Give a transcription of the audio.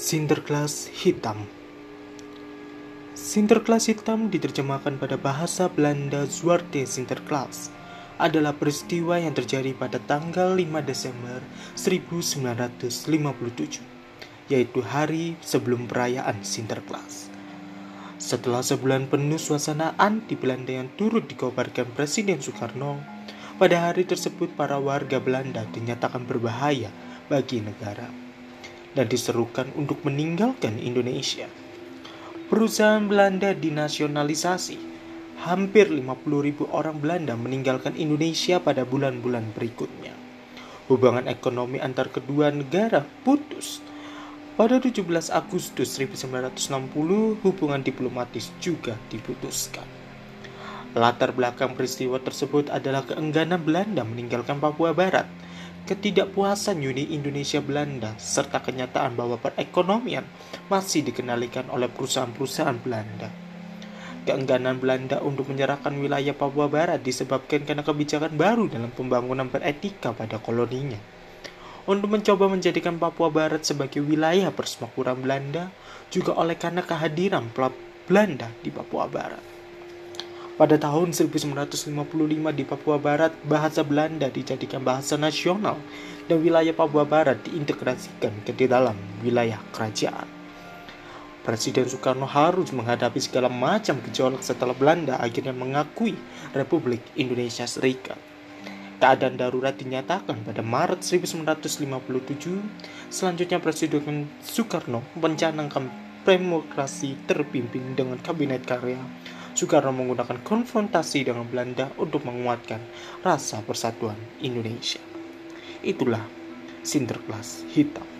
Sinterklas hitam. Sinterklas hitam diterjemahkan pada bahasa Belanda Zwarte Sinterklas. Adalah peristiwa yang terjadi pada tanggal 5 Desember 1957 yaitu hari sebelum perayaan Sinterklas. Setelah sebulan penuh suasana anti Belanda yang turut dikobarkan Presiden Soekarno, pada hari tersebut para warga Belanda dinyatakan berbahaya bagi negara dan diserukan untuk meninggalkan Indonesia. Perusahaan Belanda dinasionalisasi. Hampir 50 ribu orang Belanda meninggalkan Indonesia pada bulan-bulan berikutnya. Hubungan ekonomi antar kedua negara putus. Pada 17 Agustus 1960, hubungan diplomatis juga diputuskan. Latar belakang peristiwa tersebut adalah keengganan Belanda meninggalkan Papua Barat – ketidakpuasan Uni Indonesia Belanda, serta kenyataan bahwa perekonomian masih dikendalikan oleh perusahaan-perusahaan Belanda. Keengganan Belanda untuk menyerahkan wilayah Papua Barat disebabkan karena kebijakan baru dalam pembangunan beretika pada koloninya. Untuk mencoba menjadikan Papua Barat sebagai wilayah persemakmuran Belanda, juga oleh karena kehadiran Belanda di Papua Barat. Pada tahun 1955 di Papua Barat, bahasa Belanda dijadikan bahasa nasional dan wilayah Papua Barat diintegrasikan ke dalam wilayah kerajaan. Presiden Soekarno harus menghadapi segala macam gejolak setelah Belanda akhirnya mengakui Republik Indonesia Serikat. Keadaan darurat dinyatakan pada Maret 1957. Selanjutnya Presiden Soekarno mencanangkan demokrasi terpimpin dengan kabinet karya Soekarno menggunakan konfrontasi dengan Belanda untuk menguatkan rasa persatuan Indonesia. Itulah Sinterklas hitam.